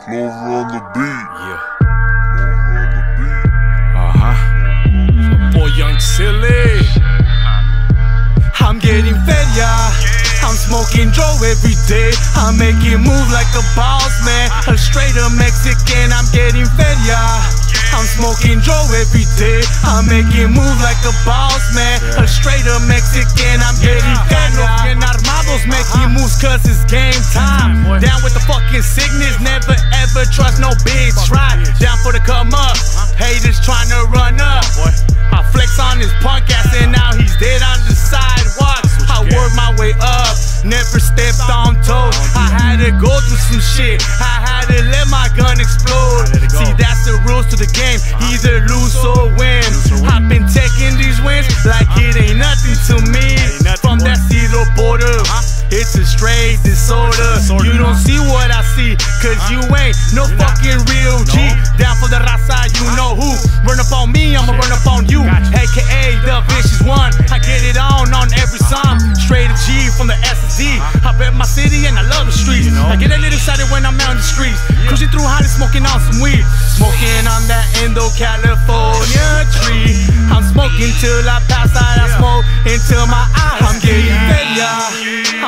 Klover on the beat. Yeah. Klover on the beat. Uh huh. Boy, young silly. I'm getting fed, yeah. I'm smoking Joe every day. I'm making move like a boss, man. A straight up Mexican, I'm getting fed, yeah. I'm smoking Joe every day. I'm making move like a boss, man. A straight up Mexican, I'm getting fed, yeah. Armados making moves cause it's game time. Down with the fucking sickness, never ever trust no bitch. Right, down for the come up. Haters trying to run up. I flex on his punk ass and now he's dead on the sidewalk. I work my way up, never stepped on toes. I had to go through some shit. I had disorder. Disorder, You don't see what I see, cause you ain't no You're not. fucking real G. No. Down for the raza, you know who. Run up on me, I'ma run up on you. Gotcha. AKA the vicious one. I get it on on every song. Straight G from the SSD. I bet my city and I love the streets. You know? I get a little excited when I'm out in the streets. Cruising through Holly, smoking on some weed. Smoking on that Indo California tree. I'm smoking till I pass out. I smoke until my eyes. I'm getting yeah.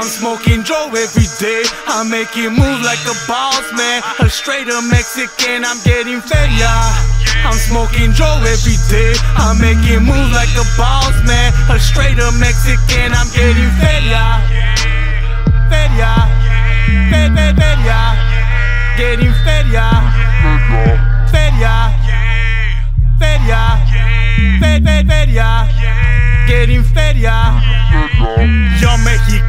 I'm smoking Joe every day. I'm making moves like a boss, man. A straight up Mexican. I'm getting fed, yeah. I'm smoking Joe every day. I'm making moves like a boss, man. A straight up Mexican. I'm getting fed, yeah. Fed, yeah. Fed, fed, fed, yeah. Getting fed, yeah. Fed, yeah. Fed, yeah. Fed, fed, fed, yeah. Getting fed, yeah. Yo, Mexicano,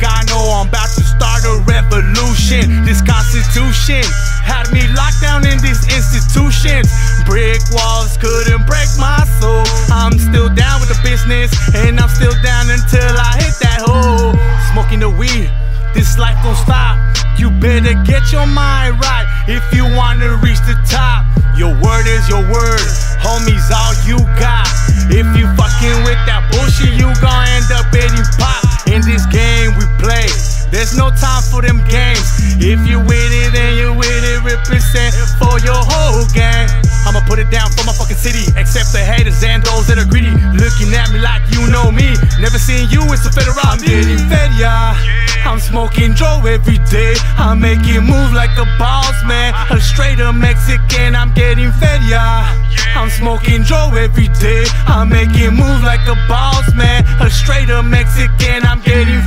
This constitution had me locked down in these institutions. Brick walls couldn't break my soul. I'm still down with the business, and I'm still down until I hit that hole. Smoking the weed, this life don't stop. You better get your mind right if you wanna reach the top. Your word is your word, homies, all you got. If you fucking with that bullshit, you gon' end up getting popped. In this game we play, there's no time for them games. If you with it, then you with it, represent for your whole gang. I'ma put it down for my fucking city, except the haters and those that are greedy. Looking at me like you know me. Never seen you, it's a federal. I'm getting fed, yeah. I'm smoking Joe every day. I'm making moves like a boss, man. A straight up Mexican, I'm getting fed, yeah. I'm smoking Joe every day. I'm making moves like a boss, man. A straight up Mexican, I'm getting